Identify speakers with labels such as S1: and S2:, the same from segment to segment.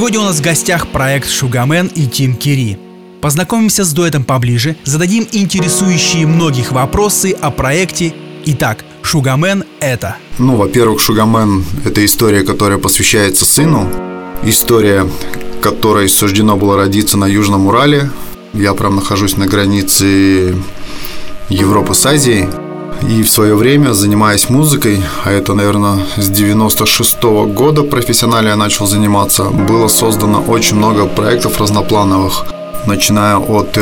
S1: Сегодня у нас в гостях проект «Шугамен» и Тим Кири. Познакомимся с дуэтом поближе, зададим интересующие многих вопросы о проекте. Итак, «Шугамен» — это...
S2: Ну, во-первых, «Шугамен» — это история, которая посвящается сыну. История, которой суждено было родиться на Южном Урале. Я прям нахожусь на границе Европы с Азией. И в свое время, занимаясь музыкой, а это, наверное, с 96 -го года профессионально я начал заниматься, было создано очень много проектов разноплановых – начиная от э,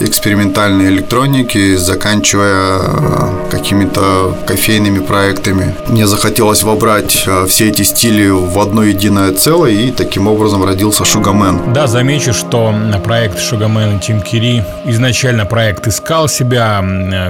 S2: экспериментальной электроники, заканчивая э, какими-то кофейными проектами. Мне захотелось вобрать э, все эти стили в одно единое целое, и таким образом родился Шугамен.
S3: Да, замечу, что проект Шугамен и Тим Кири изначально проект искал себя.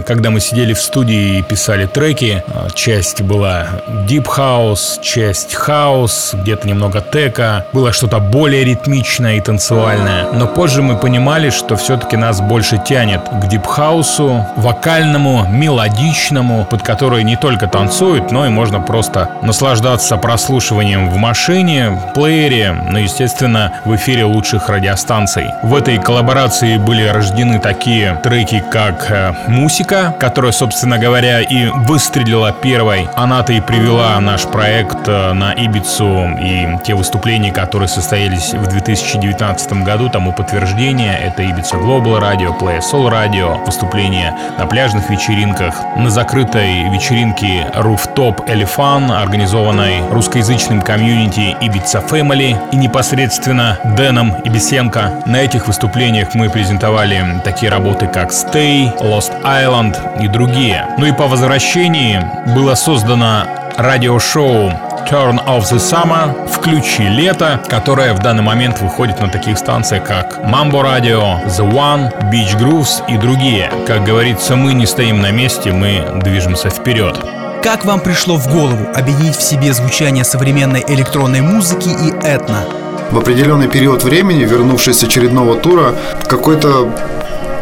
S3: Когда мы сидели в студии и писали треки, часть была Deep House, часть House, где-то немного тека, было что-то более ритмичное и танцевальное. Но позже мы понимали, что все-таки нас больше тянет к дипхаусу, вокальному, мелодичному, под который не только танцуют, но и можно просто наслаждаться прослушиванием в машине, плеере, ну, естественно, в эфире лучших радиостанций. В этой коллаборации были рождены такие треки, как э, «Мусика», которая, собственно говоря, и выстрелила первой. Она-то и привела наш проект э, на Ибицу и те выступления, которые состоялись в 2019 году, тому подтверждение выступления. Это Ibiza Global Radio, Play Soul Radio, выступления на пляжных вечеринках, на закрытой вечеринке Rooftop Elephant, организованной русскоязычным комьюнити Ibiza Family и непосредственно Дэном Ибисенко. На этих выступлениях мы презентовали такие работы, как Stay, Lost Island и другие. Ну и по возвращении было создано радиошоу Turn of the Summer, Включи лето, которое в данный момент выходит на таких станциях, как Mambo Radio, The One, Beach Grooves и другие. Как говорится, мы не стоим на месте, мы движемся вперед.
S1: Как вам пришло в голову объединить в себе звучание современной электронной музыки и этно?
S2: В определенный период времени, вернувшись с очередного тура, какой-то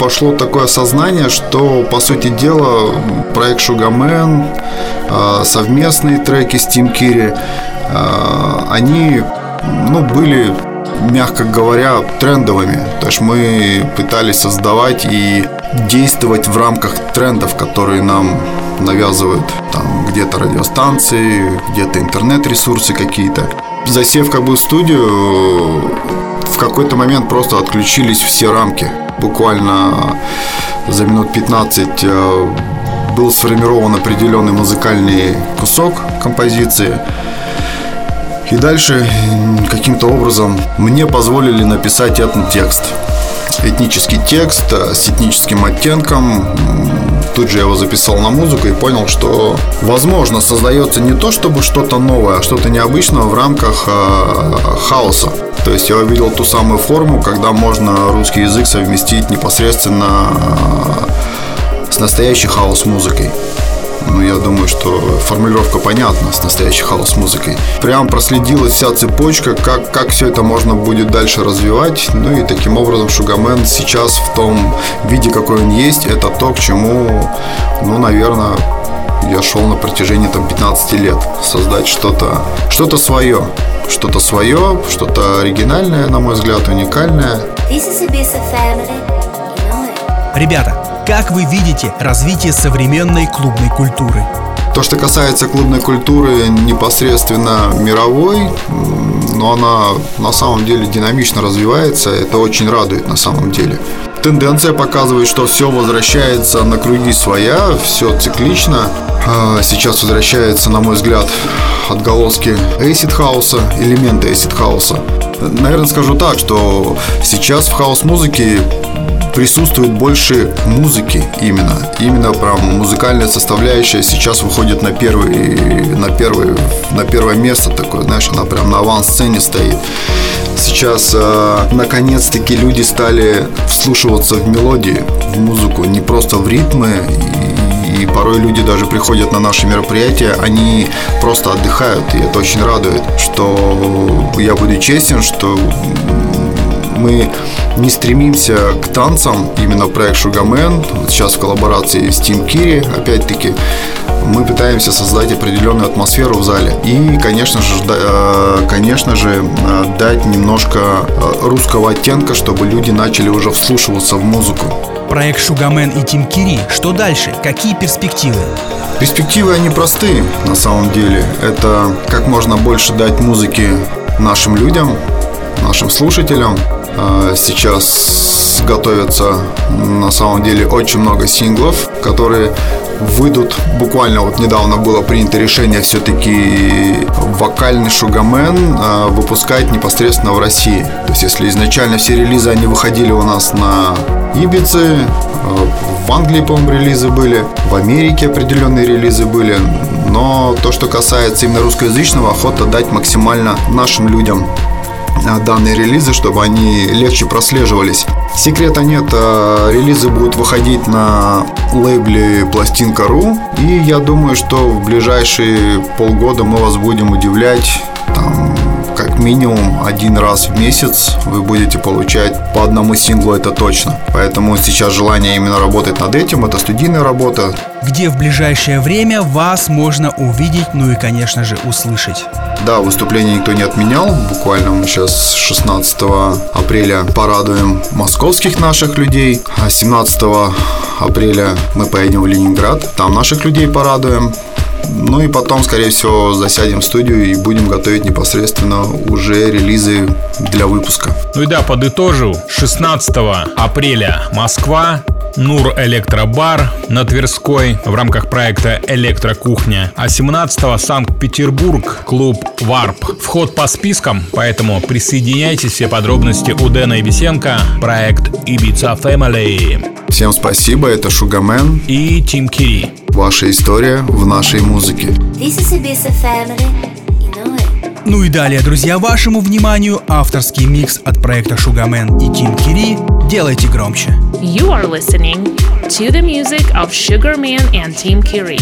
S2: пошло такое осознание, что, по сути дела, проект Шугамен, а, совместные треки с Тим Кири, а, они ну, были мягко говоря, трендовыми. То есть мы пытались создавать и действовать в рамках трендов, которые нам навязывают там где-то радиостанции, где-то интернет-ресурсы какие-то. Засев как бы в студию, в какой-то момент просто отключились все рамки буквально за минут 15 э, был сформирован определенный музыкальный кусок композиции. И дальше каким-то образом мне позволили написать этот текст. Этнический текст э, с этническим оттенком. Тут же я его записал на музыку и понял, что, возможно, создается не то чтобы что-то новое, а что-то необычное в рамках э, хаоса. То есть я увидел ту самую форму, когда можно русский язык совместить непосредственно э, с настоящей хаос-музыкой. Ну, я думаю, что формулировка понятна с настоящей хаос-музыкой. Прям проследилась вся цепочка, как, как все это можно будет дальше развивать. Ну и таким образом Шугамен сейчас в том виде, какой он есть, это то, к чему, ну, наверное, я шел на протяжении там 15 лет. Создать что-то что свое. Что-то свое, что-то оригинальное, на мой взгляд, уникальное.
S1: Ребята, как вы видите развитие современной клубной культуры?
S2: То, что касается клубной культуры непосредственно мировой, но она на самом деле динамично развивается, это очень радует на самом деле. Тенденция показывает, что все возвращается на круги своя, все циклично. А, сейчас возвращается, на мой взгляд, отголоски acid хауса, элементы acid хауса. Наверное, скажу так, что сейчас в house-музыке присутствует больше музыки именно. Именно прям музыкальная составляющая сейчас выходит на первый, на первый, на первое место такое, знаешь, она прям на авансцене стоит. Сейчас э, наконец-таки люди стали вслушиваться в мелодии, в музыку, не просто в ритмы. И, порой люди даже приходят на наши мероприятия, они просто отдыхают, и это очень радует, что я буду честен, что мы не стремимся к танцам, именно проект Sugarman, сейчас в коллаборации с Team Kiri, опять-таки, мы пытаемся создать определенную атмосферу в зале. И, конечно же, э, конечно же, э, дать немножко э, русского оттенка, чтобы люди начали уже вслушиваться в музыку.
S1: Проект Шугамен и Тим Кири. Что дальше? Какие перспективы?
S2: Перспективы, они простые на самом деле. Это как можно больше дать музыки нашим людям, нашим слушателям. Сейчас готовятся на самом деле очень много синглов, которые выйдут. Буквально вот недавно было принято решение все-таки вокальный шугамен э, выпускать непосредственно в России. То есть если изначально все релизы они выходили у нас на Ибице, э, в Англии, по-моему, релизы были, в Америке определенные релизы были, но то, что касается именно русскоязычного, охота дать максимально нашим людям данные релизы, чтобы они легче прослеживались. Секрета нет, а релизы будут выходить на лейбле пластинка.ру и я думаю, что в ближайшие полгода мы вас будем удивлять там, как минимум один раз в месяц вы будете получать по одному синглу, это точно. Поэтому сейчас желание именно работать над этим, это студийная работа.
S1: Где в ближайшее время вас можно увидеть, ну и, конечно же, услышать.
S2: Да, выступление никто не отменял. Буквально мы сейчас 16 апреля порадуем московских наших людей, а 17 апреля мы поедем в Ленинград, там наших людей порадуем. Ну и потом, скорее всего, засядем в студию и будем готовить непосредственно уже релизы для выпуска.
S3: Ну и да, подытожу. 16 апреля Москва, Нур Электробар на Тверской в рамках проекта Электрокухня, а 17 Санкт-Петербург, клуб Варп. Вход по спискам, поэтому присоединяйтесь, все подробности у Дэна Ибисенко, проект Ibiza Family.
S2: Всем спасибо, это Шугамен
S3: и Тим Кири.
S2: Ваша история в нашей музыке.
S1: This is Ibiza Family. Ну и далее, друзья, вашему вниманию авторский микс от проекта Sugarman и Team Kiri «Делайте громче».
S4: You are listening to the music of Sugarman and Team Kiri.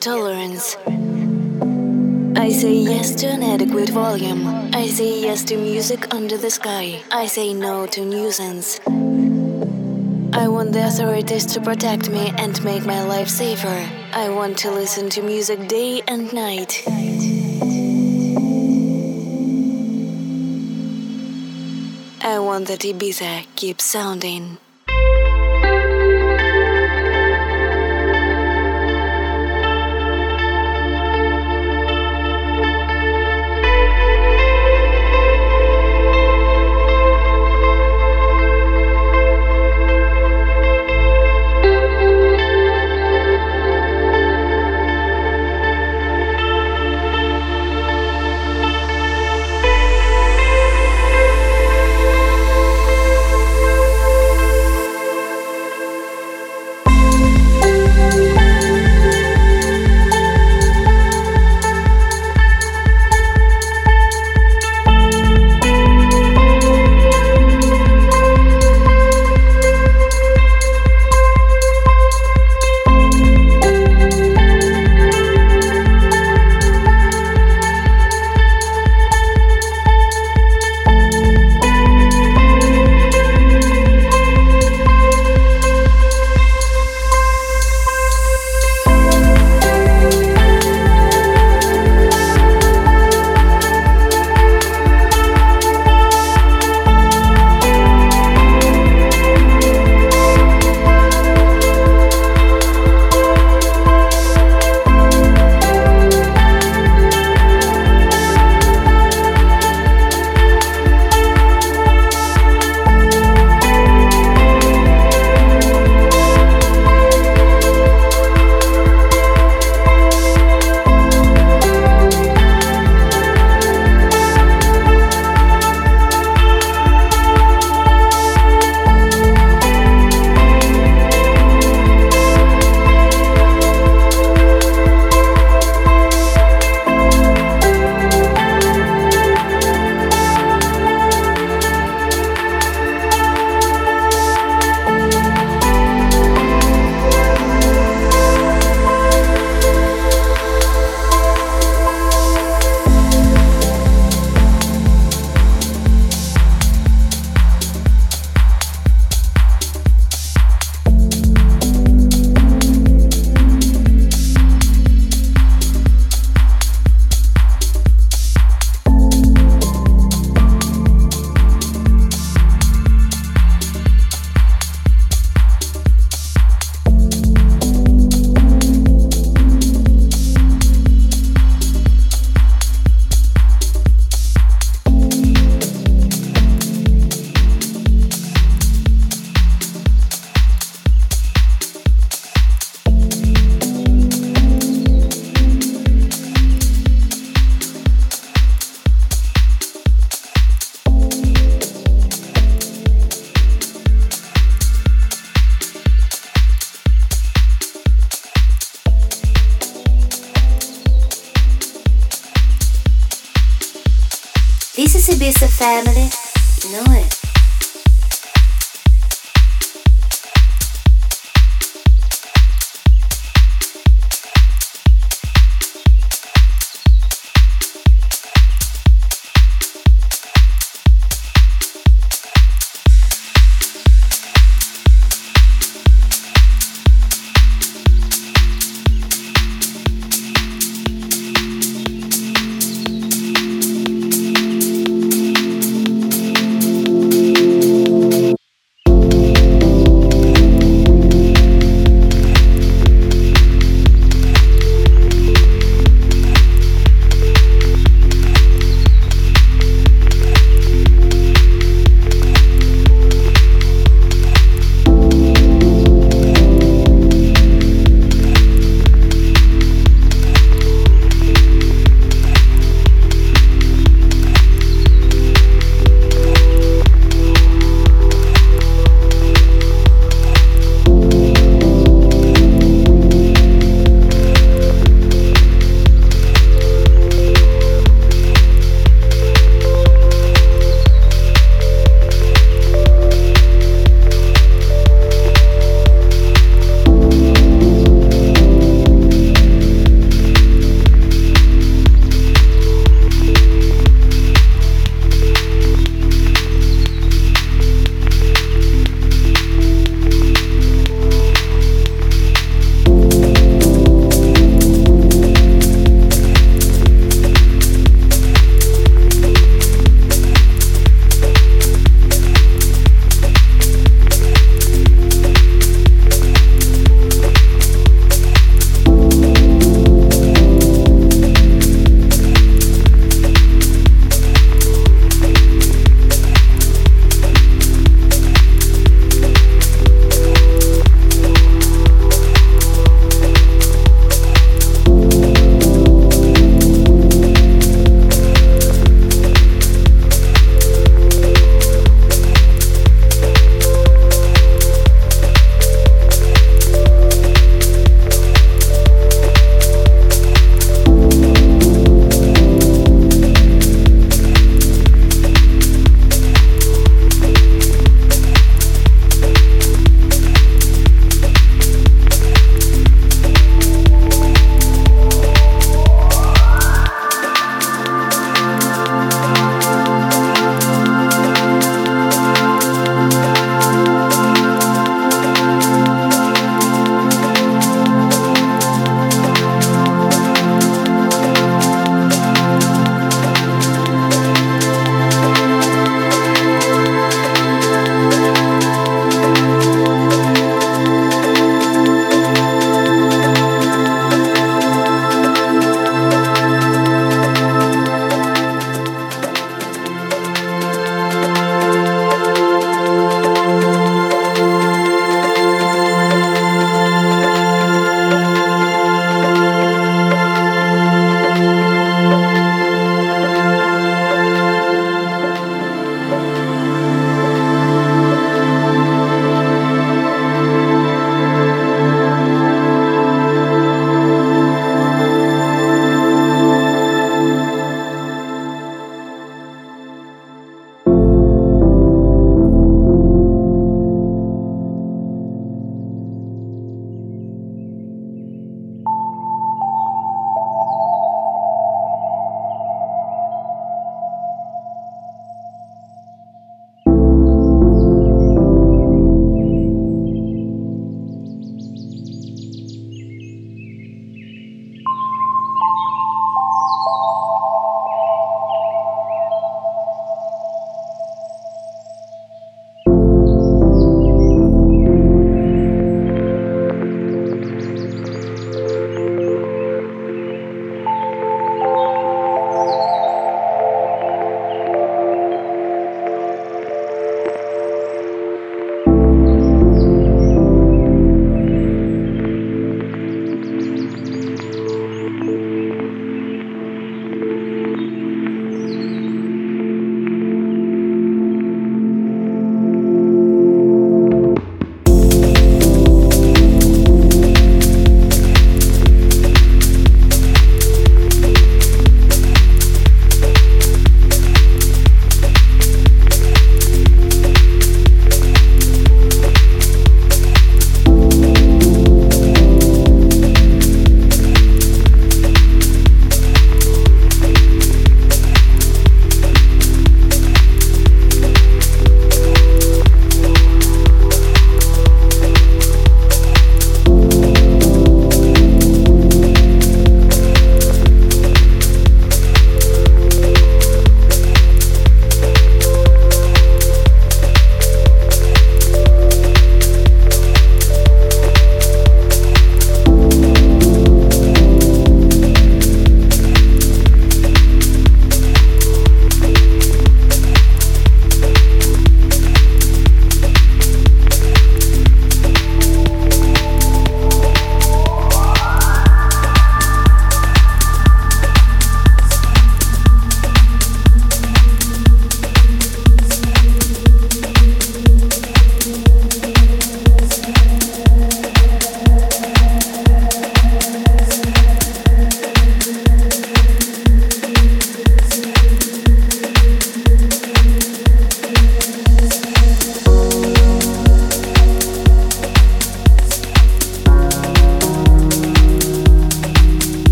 S5: Tolerance. I say yes to an adequate volume. I say yes to music under the sky. I say no to nuisance. I want the authorities to protect me and make my life safer. I want to listen to music day and night. I want that Ibiza keeps sounding.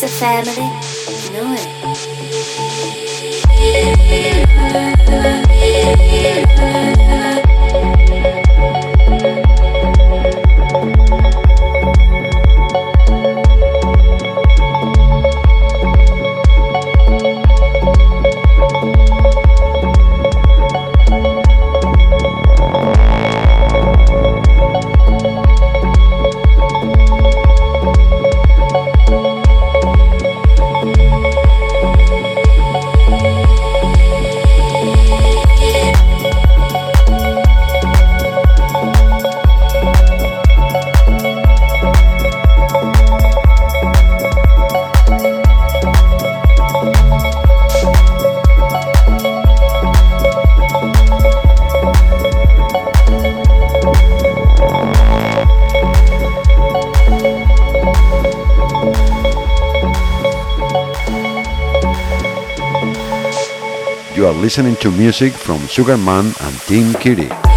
S6: It's a family, you know it.
S7: Listening to music from Sugarman and Team Kitty.